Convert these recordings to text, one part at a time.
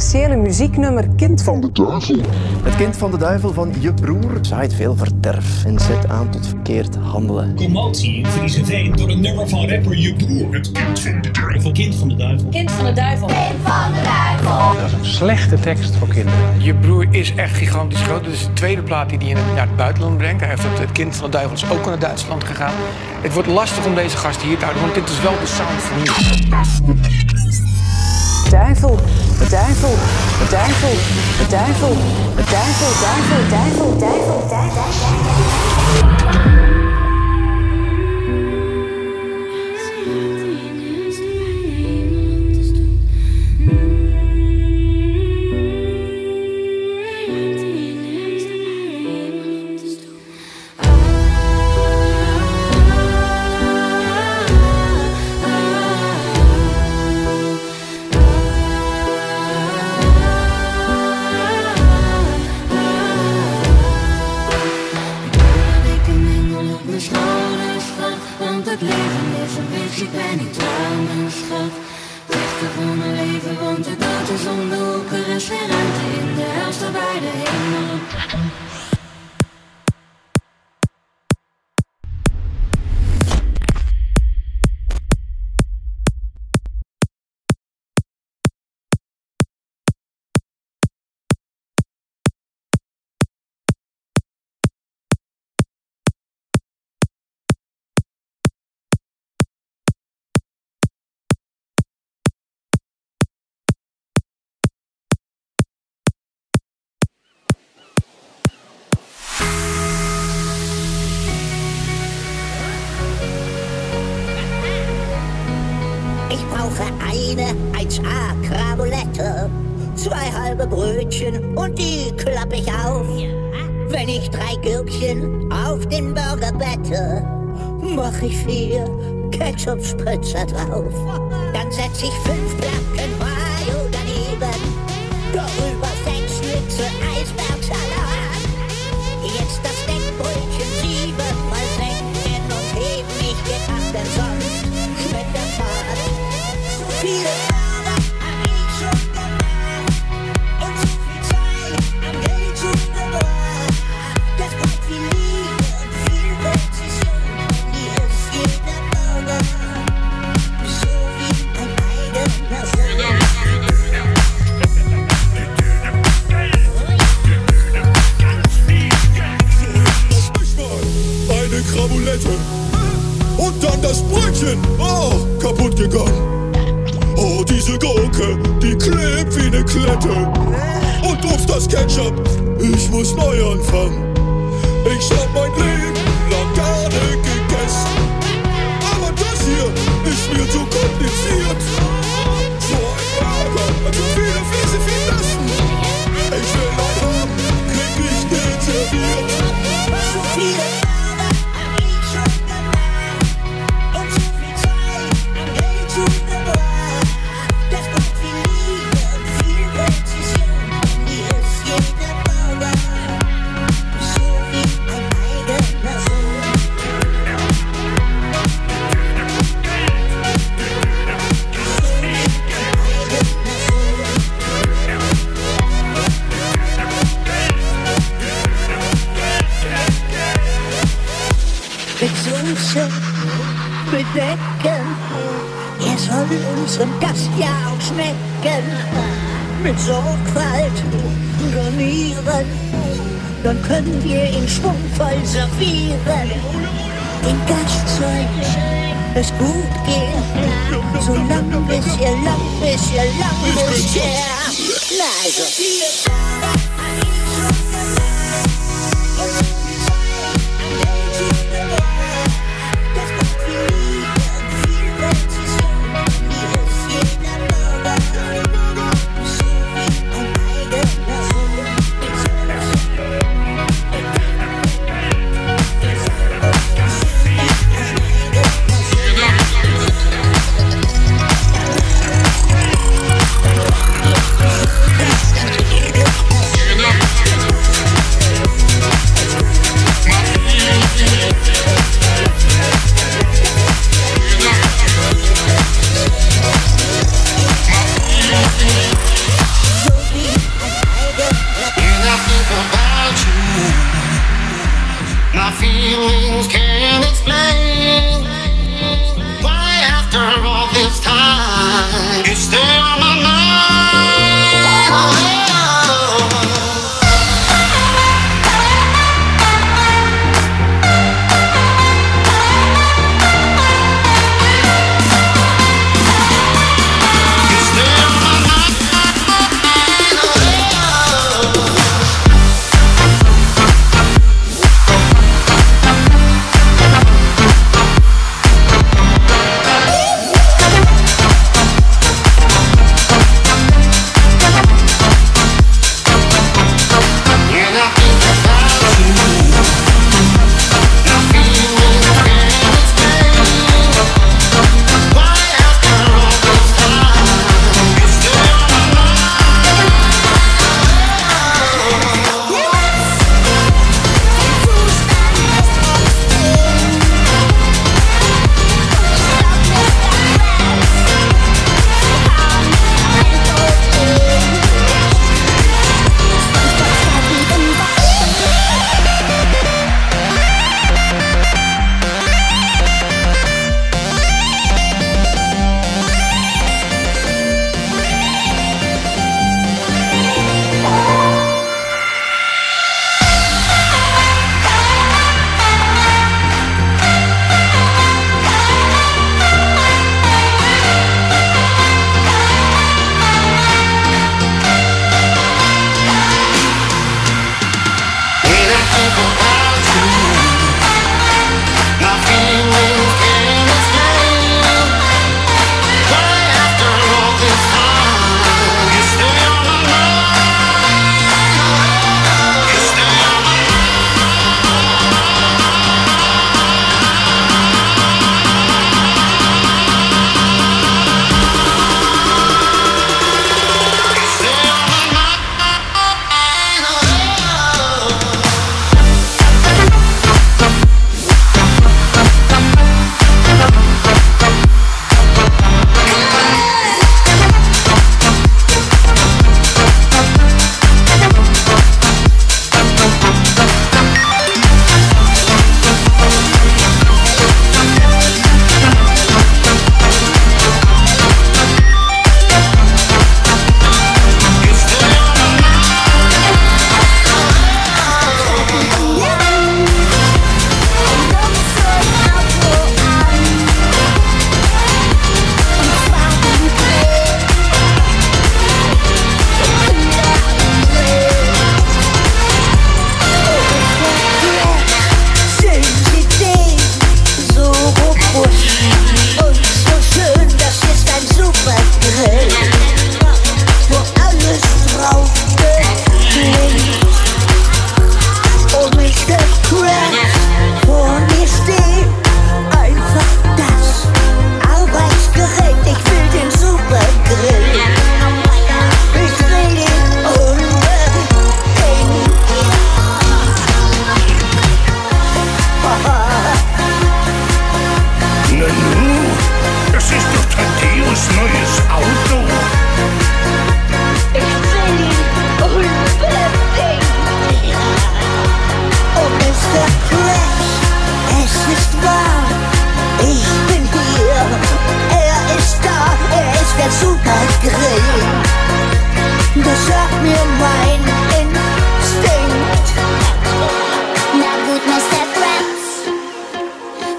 controversiële muzieknummer Kind van de Duivel. Het kind van de duivel van je broer zaait veel verderf en zet aan tot verkeerd handelen. Commotie in Friese Veen door een nummer van rapper je broer. Het kind van de duivel. Kind van de duivel. Kind van de duivel. Dat is een slechte tekst voor kinderen. Je broer is echt gigantisch groot. Dit is de tweede plaat die hij naar het buitenland brengt. Hij heeft het, het kind van de duivel is ook naar Duitsland gegaan. Het wordt lastig om deze gast hier te houden, want dit is wel de sound van nu. Duivel, duivel, duivel, duivel, duivel, duivel, duivel, duivel, duivel. Ik 1A Krabolette, zwei halbe Brötchen und die klappe ich auf. Wenn ich drei Gürkchen auf den Burger bette, mach ich vier Ketchup-Spritzer drauf. Dann setz ich fünf Placken Mayo daneben, darüber sechs Schnitzel Eisbergsalat. Brötchen. Oh, kaputt gegangen. Oh, diese Gurke, die klebt wie eine Klette. Und ups, das Ketchup. Ich muss neu anfangen. Ich hab mein Leben lang gerne gegessen. Aber das hier ist mir zu kompliziert. So ein Burger, zu viele Füße, viel lassen. Ich will ein haben, krieg ich nicht serviert. So viele Mit Sorgfalt garnieren, dann können wir ihn schwungvoll servieren. Den Gast soll es gut gehen, so lang bis ihr lang, bis ihr lang, bis ihr. Na also.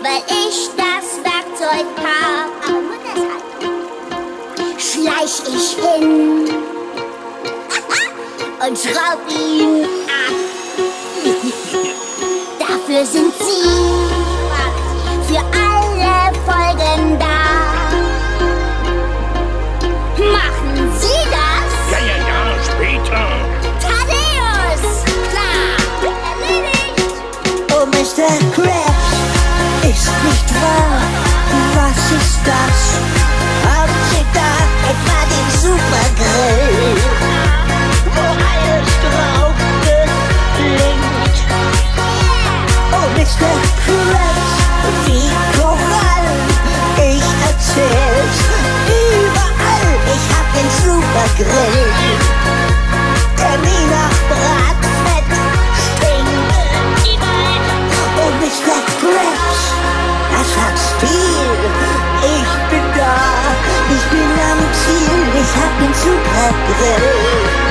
weil ich das Werkzeug hab. Schleich ich hin und schraub ihn ab. Dafür sind sie für alle. Ich erzähl's überall, ich hab den Supergrill. Der mir nach Bratfett stinkt. Und mich Grabs, das hat Stil. Ich bin da, ich bin am Ziel, ich hab den Supergrill.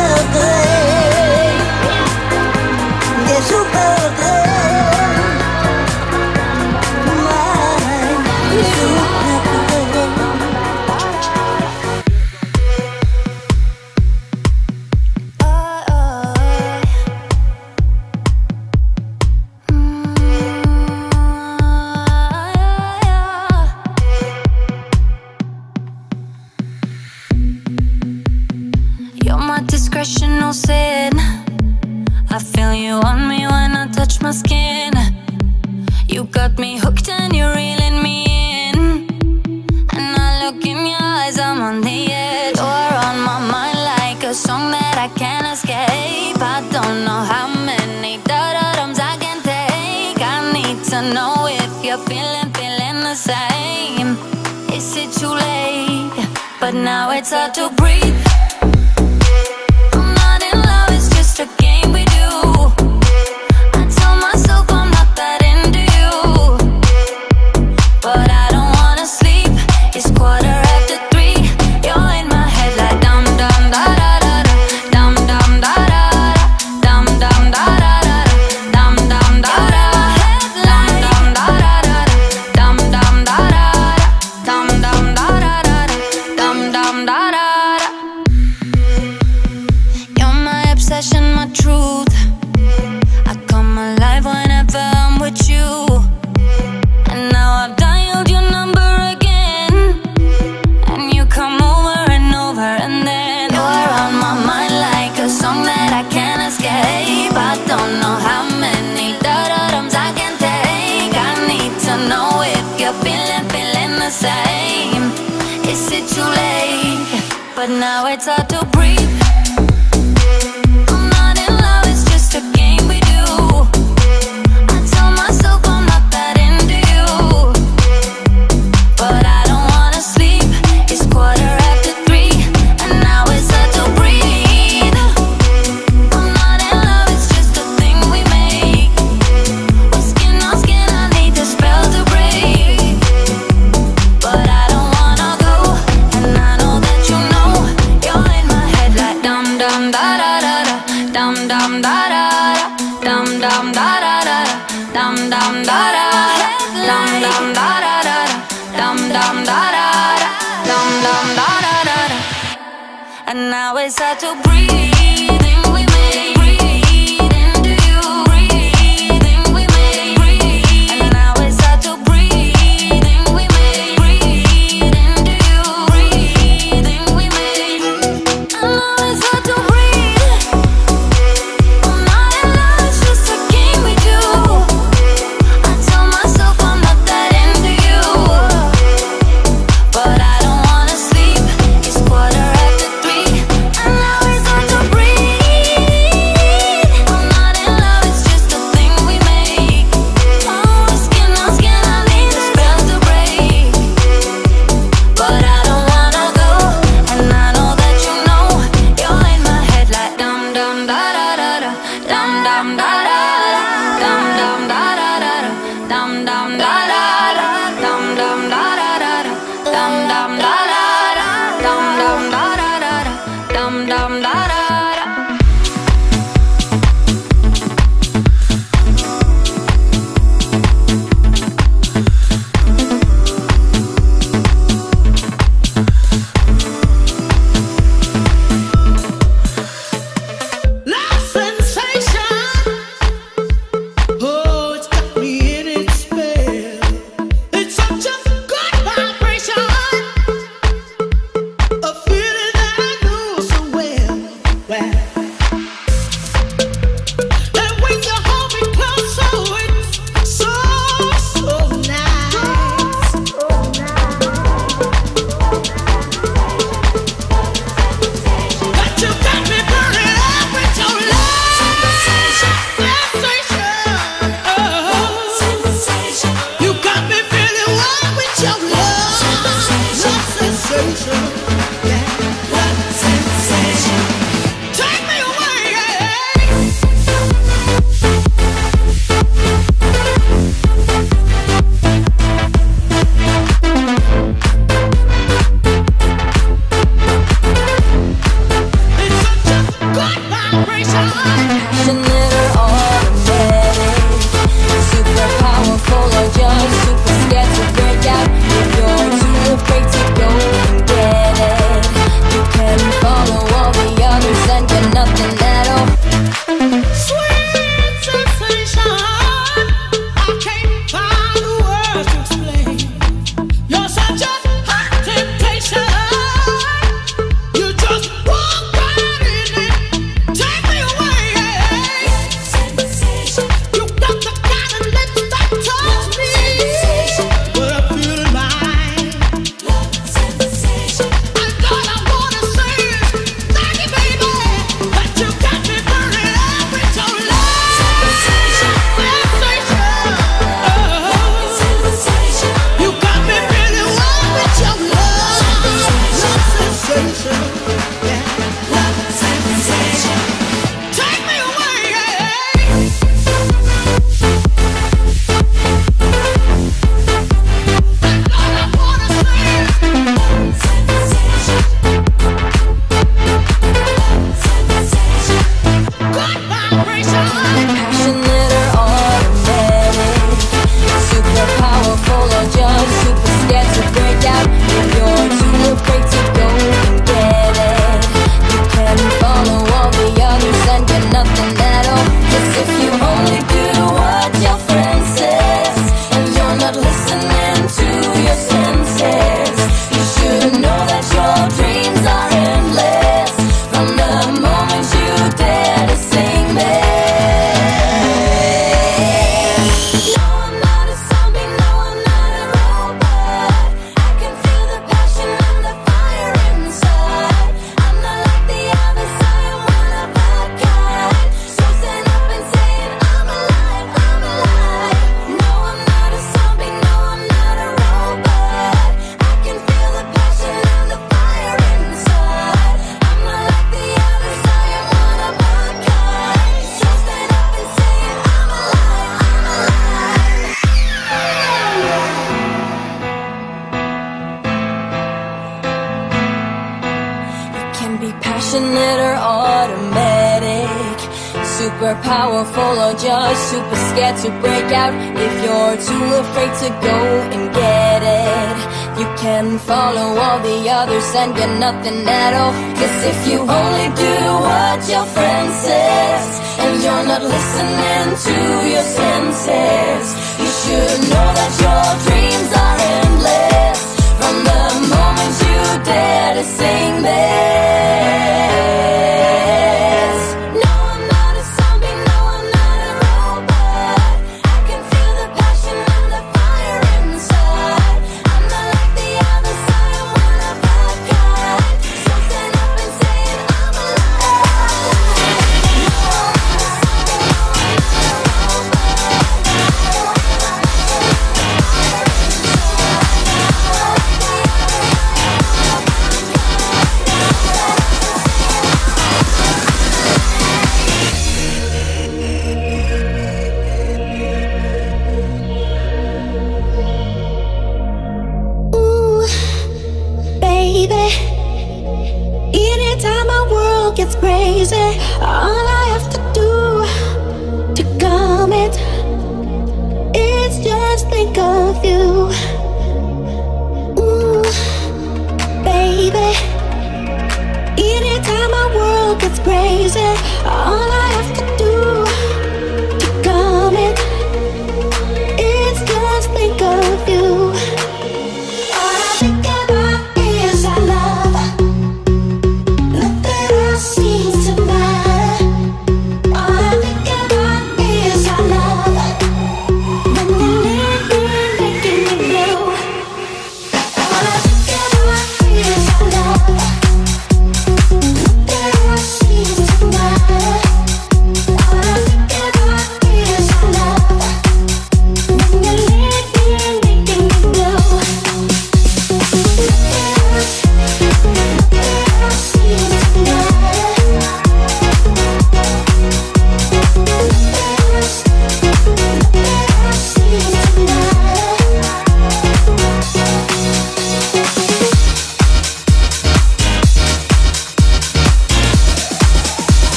To all the others and get nothing at all. Cause if you only do what your friend says, and you're not listening to your senses, you should know that your dreams are endless. From the moment you dare to sing them.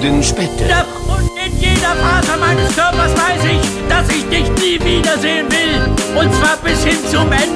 glühenden Spette. Und in jeder Faser meines Körpers weiß ich, dass ich dich nie wiedersehen will. Und zwar bis hin zum Ende.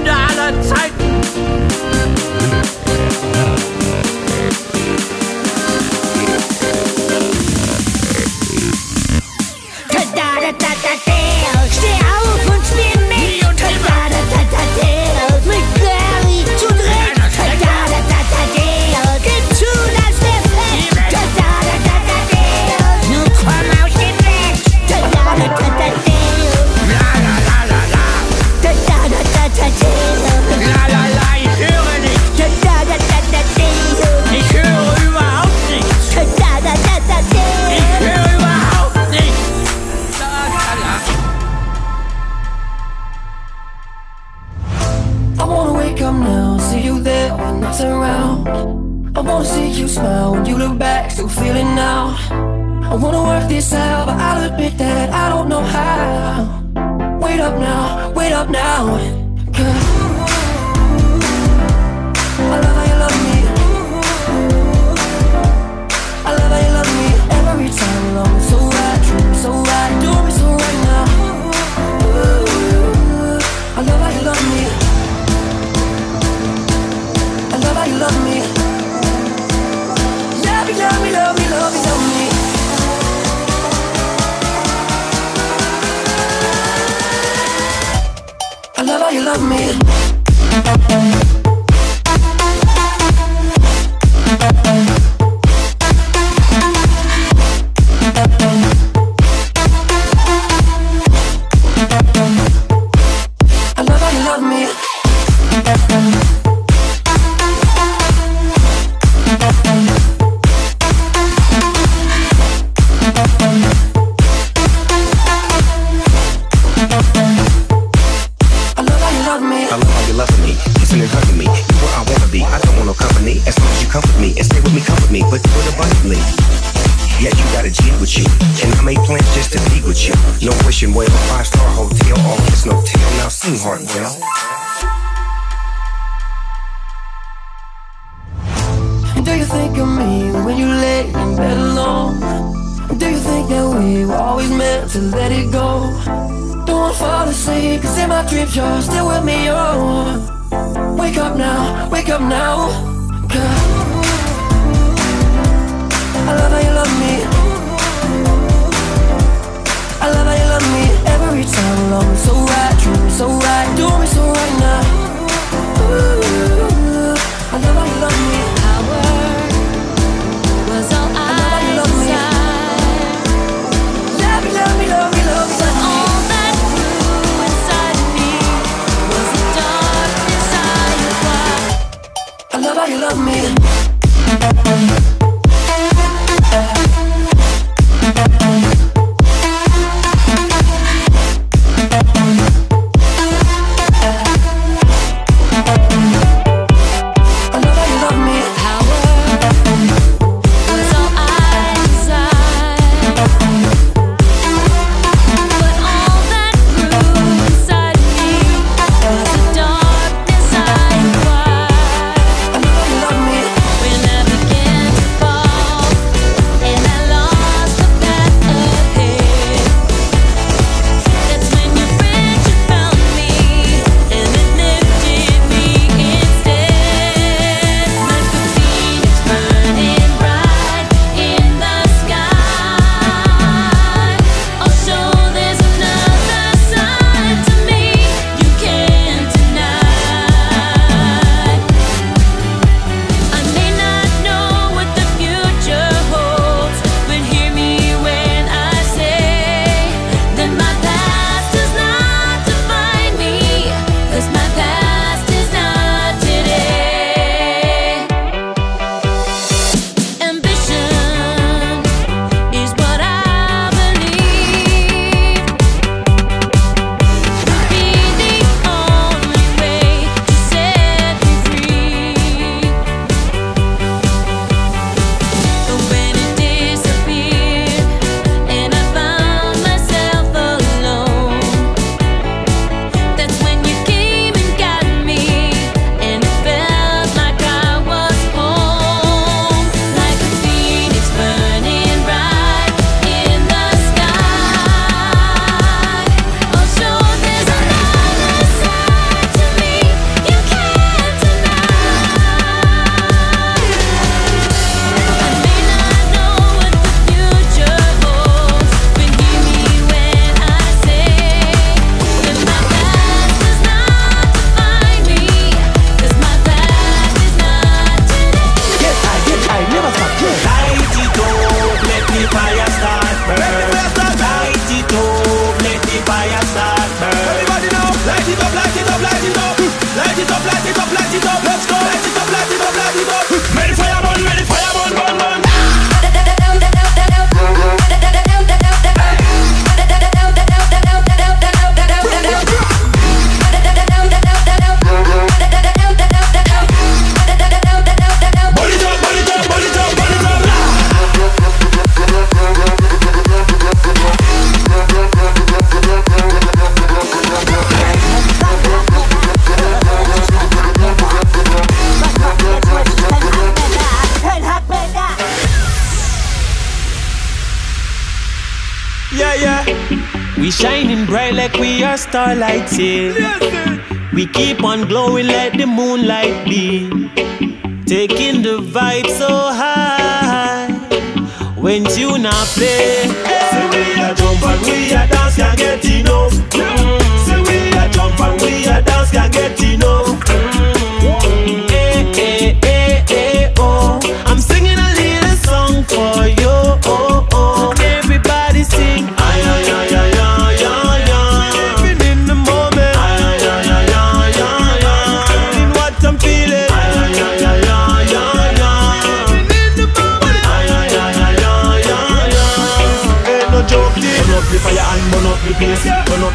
starlight. We keep on glowing, let the moon.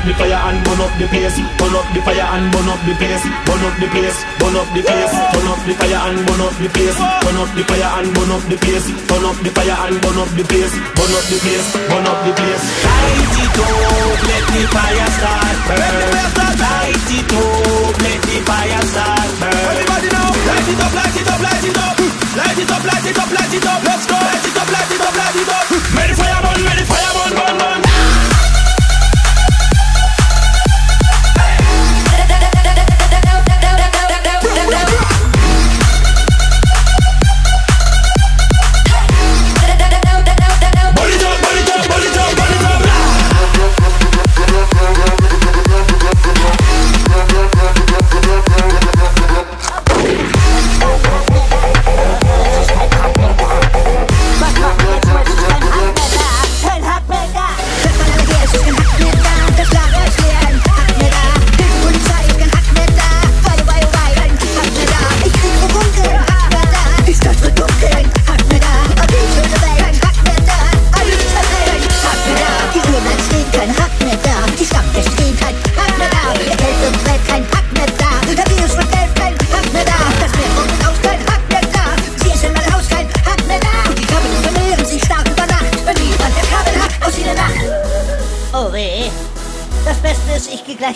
the fire and burn up the place. Burn up the fire and burn up the place. Burn up the place. Burn up the place. Burn up the fire and burn up the place. Burn up the fire and burn up the place. Burn up the fire and burn up the place. Burn up the place. Burn up the place. Light it up, let the fire start burn. Light it up, let the fire start. Everybody now, light it up, light it up, light it up. Light it up, light it up, light it up. Let's go. Light it up, light it up, light it up. Make the fire burn, make the fire burn, burn, burn.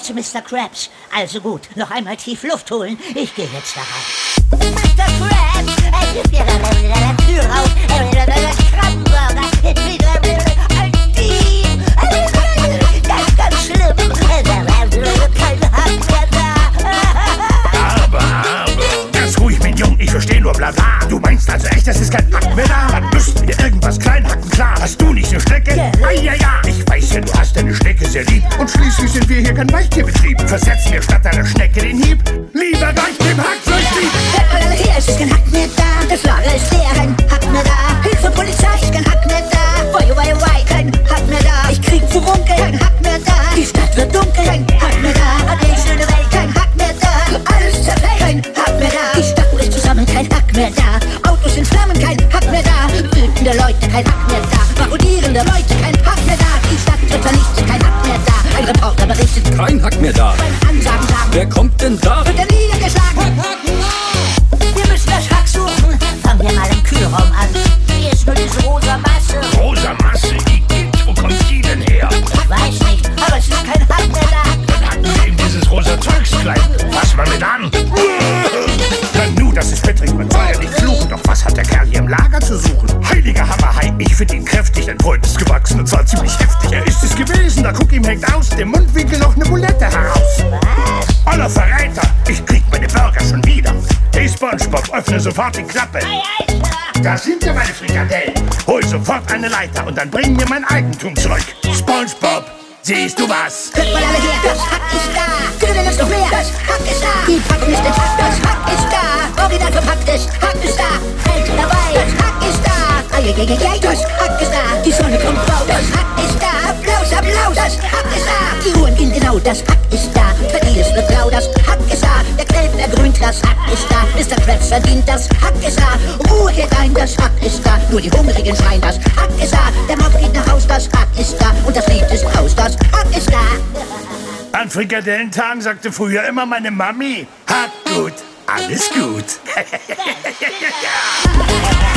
Zu Mr. Krabs. Also gut, noch einmal tief Luft holen. Ich gehe jetzt da rein. Mr. Krabs, er gibt mir eine Tür auf. Krabbenburger, ein Dieb. Ganz, ganz schlimm. Kein Hack mehr da. Aber, aber. Ganz ruhig, mein Jung, ich verstehe nur bla bla. Du meinst also echt, das ist kein Hack mehr da? Dann müssten wir irgendwas kleinhacken, klar. Hast du nicht eine Schnecke? Ja, ja, ja. Ich weiß ja, du hast deine Schnecke sehr lieb. Und schließlich sind wir hier kein Weichtierbetrieb. Sofort die Klappe. Da sind ja meine Frikadellen. Hol sofort eine Leiter und dann bring mir mein Eigentum zurück. Spongebob, siehst du was? Hört mal alle her, das Hack ist da. Nenn es noch mehr, das Hack ist da. Die Packung ist intakt, das Hack ist da. Original verpacktes Hack ist da. Halt dabei, das Hack ist da. Eieieiei, das Hack ist da. Die Sonne kommt raus, das Hack ist da. Applaus, Applaus, das Hack ist da. Die Uhren gehen genau, das Hack ist da. Mr. Krabs verdient, das Hack ist da. Ruhe kehrt ein, das Hack ist da. Nur die Hungrigen schreien, das Hack ist da. Der Mob geht nach Haus, das Hack ist da. Und das Lied ist aus, das Hack ist da. An Frikadellentagen sagte früher immer meine Mami, hat gut, alles gut.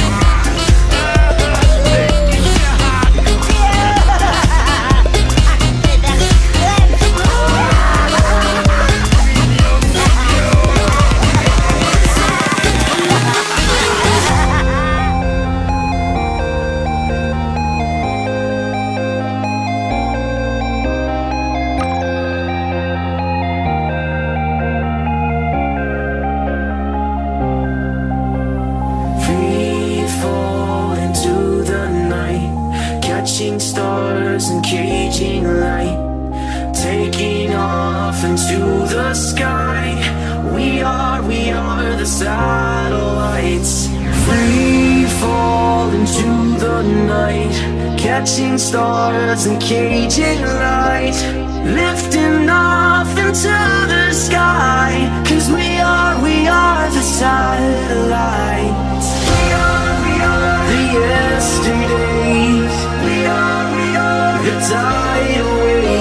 night, catching stars and caging light, lifting off into the sky. Cause we are, we are the satellites. We are, we are the yesterdays. We are, we are the tide away.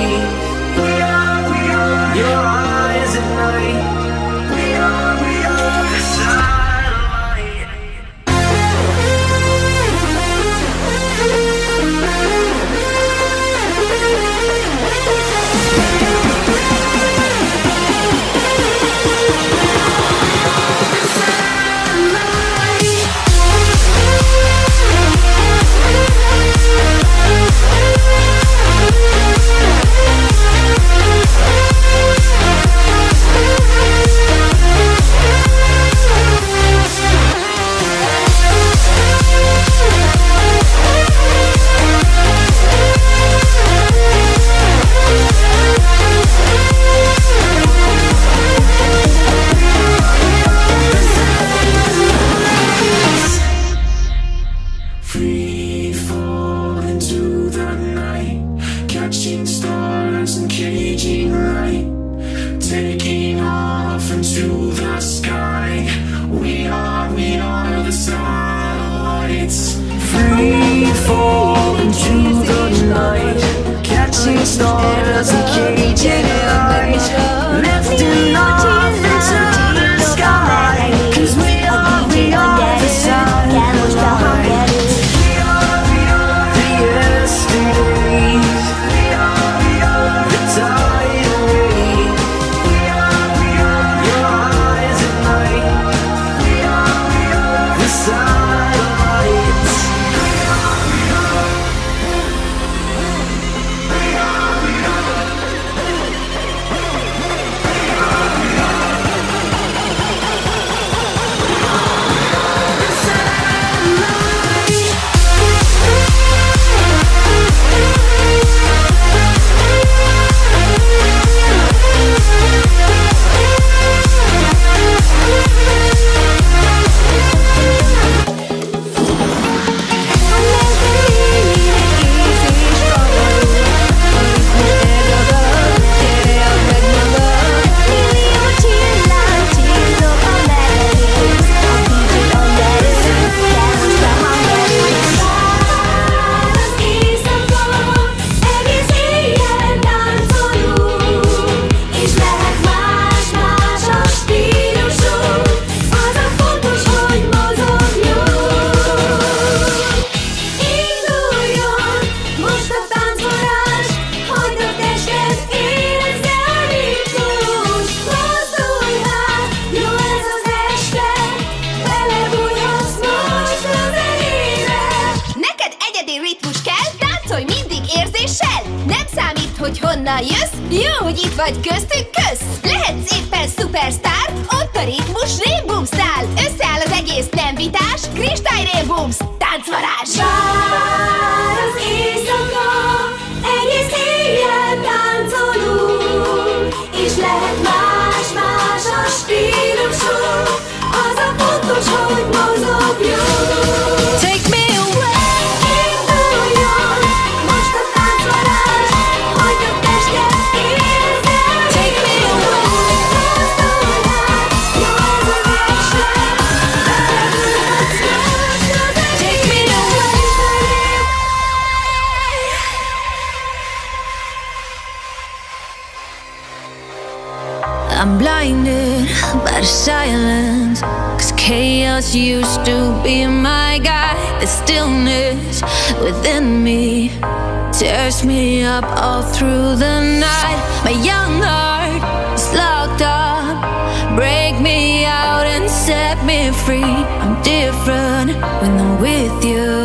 Different when I'm with you.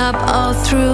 Up all through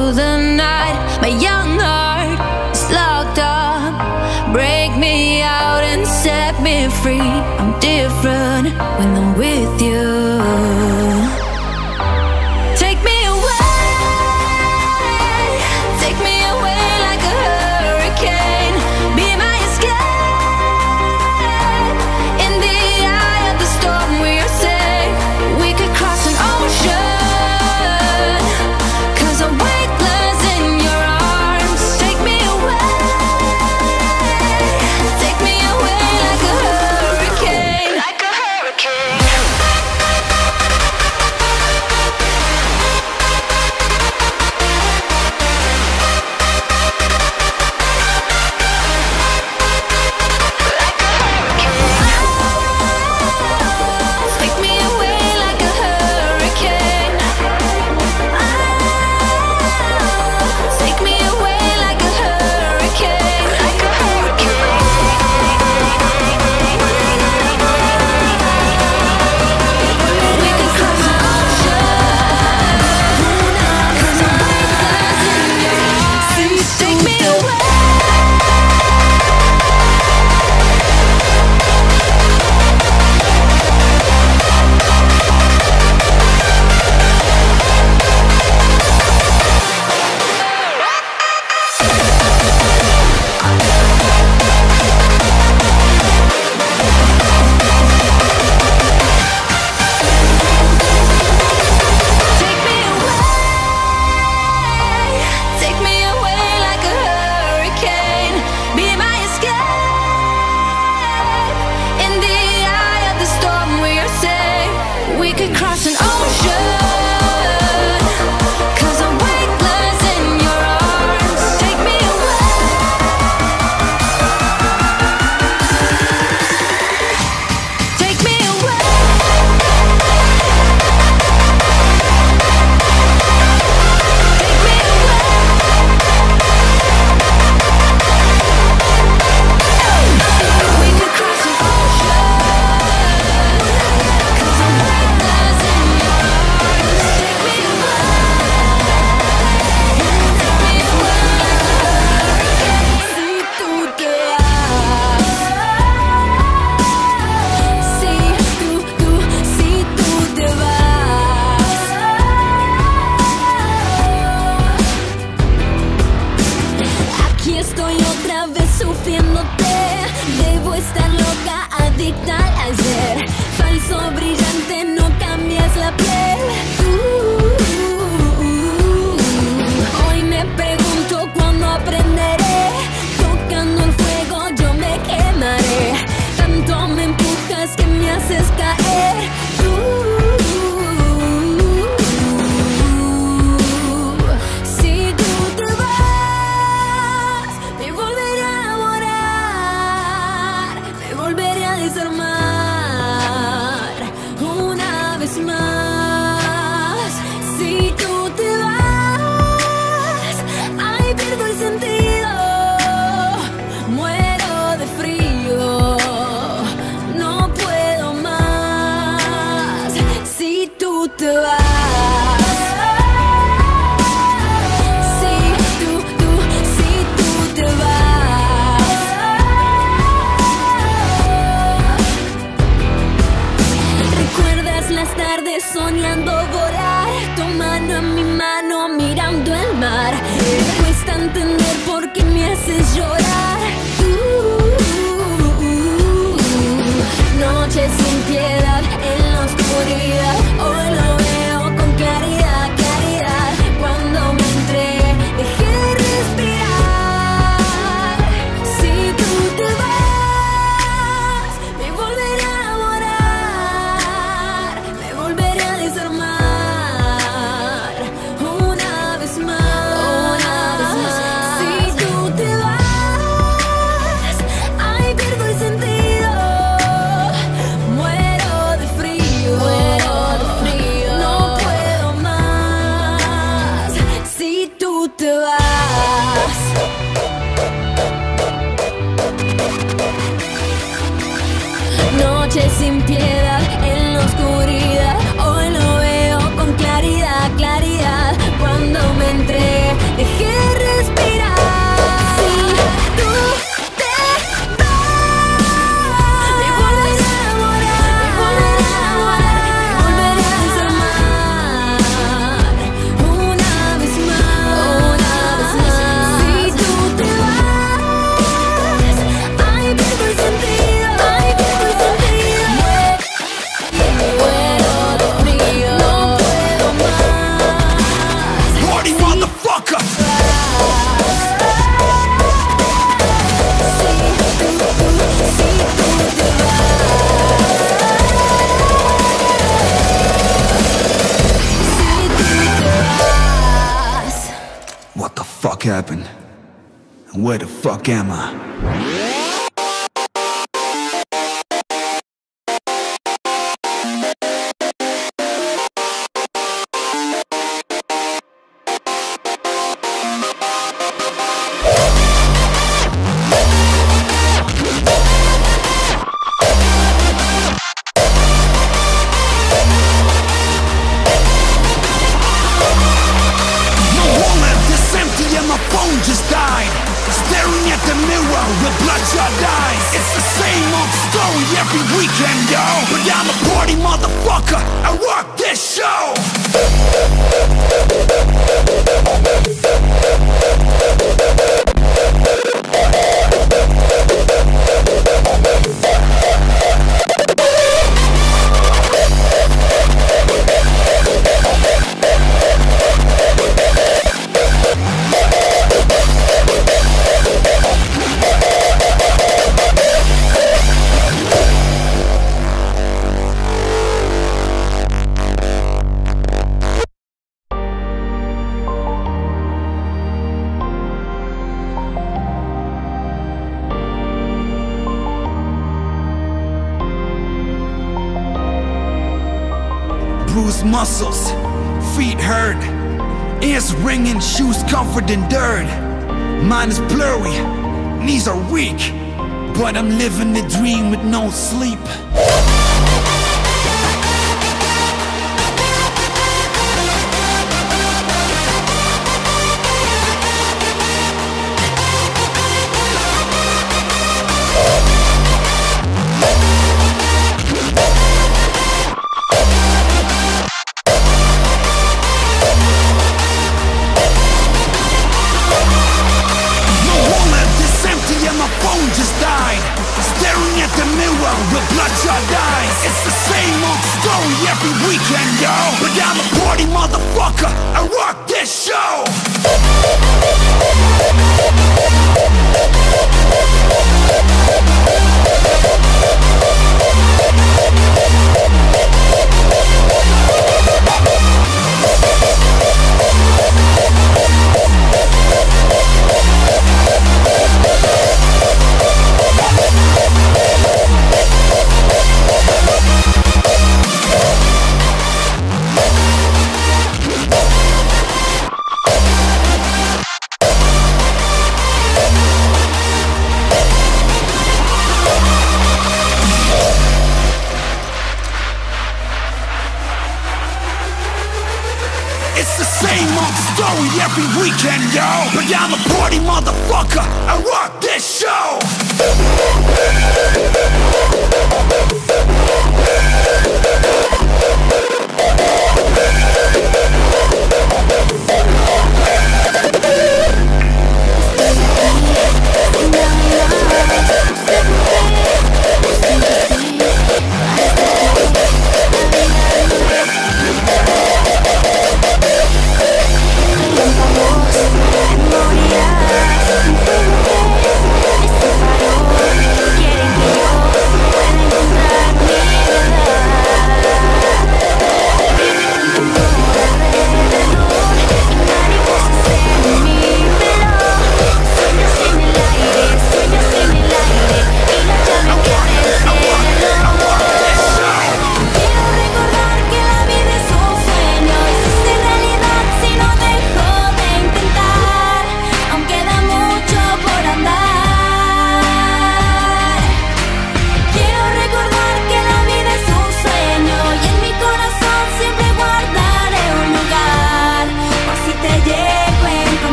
your lines It's the same old story every weekend, yo. But I'm a party motherfucker. I work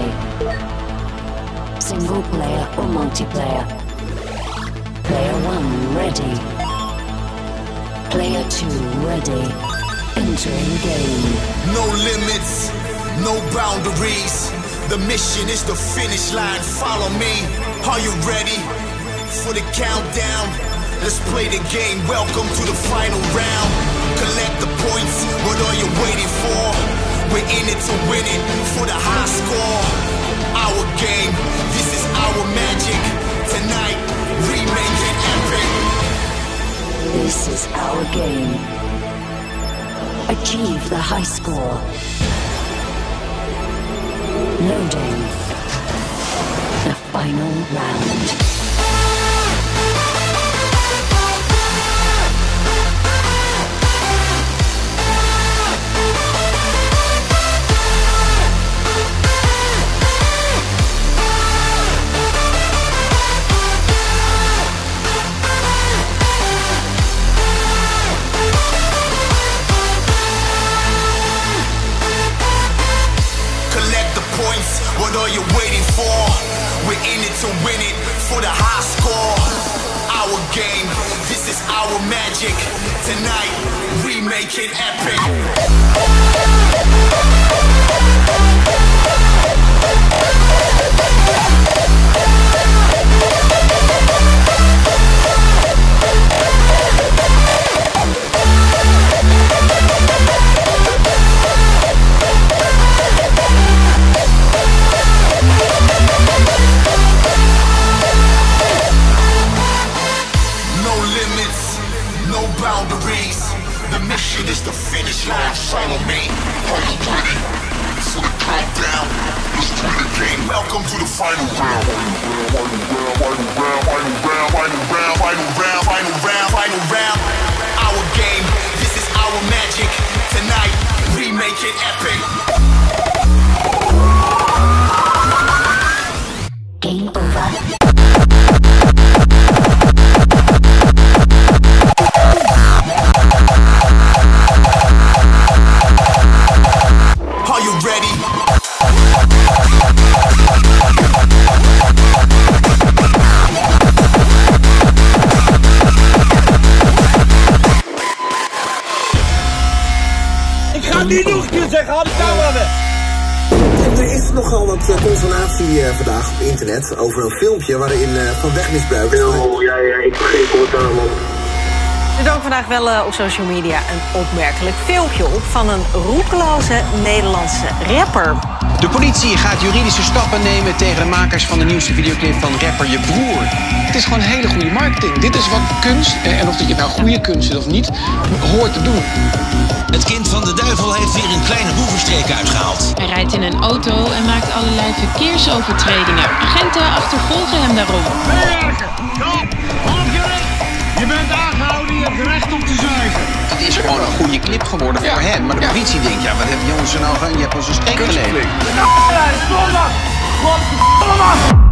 play. Single player or multiplayer. Player 1 ready. Player 2 ready. Entering game. No limits, no boundaries. The mission is the finish line. Follow me. Are you ready for the countdown? Let's play the game. Welcome to the final round. Collect the points. What are you waiting for? We're in it to win it for the high score. Our game. This is our magic. Tonight, remake it epic. This is our game. Achieve the high score. Loading. The final round. What are you waiting for? We're in it to win it for the high score. Our game. This is our magic. Tonight, we make it epic. Limits, no boundaries. The mission is the finish line. Follow me. You ready for the countdown? Let's play the game. Welcome to the final round. Final round, final round, final round, final round, final round, final round. Our game. This is our magic. Tonight, we make it epic. Nogal wat eh, consternatie eh, vandaag op internet over een filmpje waarin eh, van wegmisbruik is. Oh ja, ja, ik begreep het allemaal. Er dook vandaag wel eh, op social media een opmerkelijk filmpje op van een roekeloze Nederlandse rapper. De politie gaat juridische stappen nemen tegen de makers van de nieuwste videoclip van rapper Je Broer. Het is gewoon hele goede marketing. Dit is wat kunst, eh, en of dat je nou goede kunst is of niet, hoort te doen. Het kind van de duivel heeft weer een kleine boevenstreek uitgehaald. Hij rijdt in een auto en maakt allerlei verkeersovertredingen. Agenten achtervolgen hem daarom. Je bent aangehouden, je hebt recht om te zuigen. Het is gewoon een goede clip geworden voor hem. Maar de politie denkt, ja, wat hebben jongens er nou van? Je hebt ons een streek geleden. Godverdomme!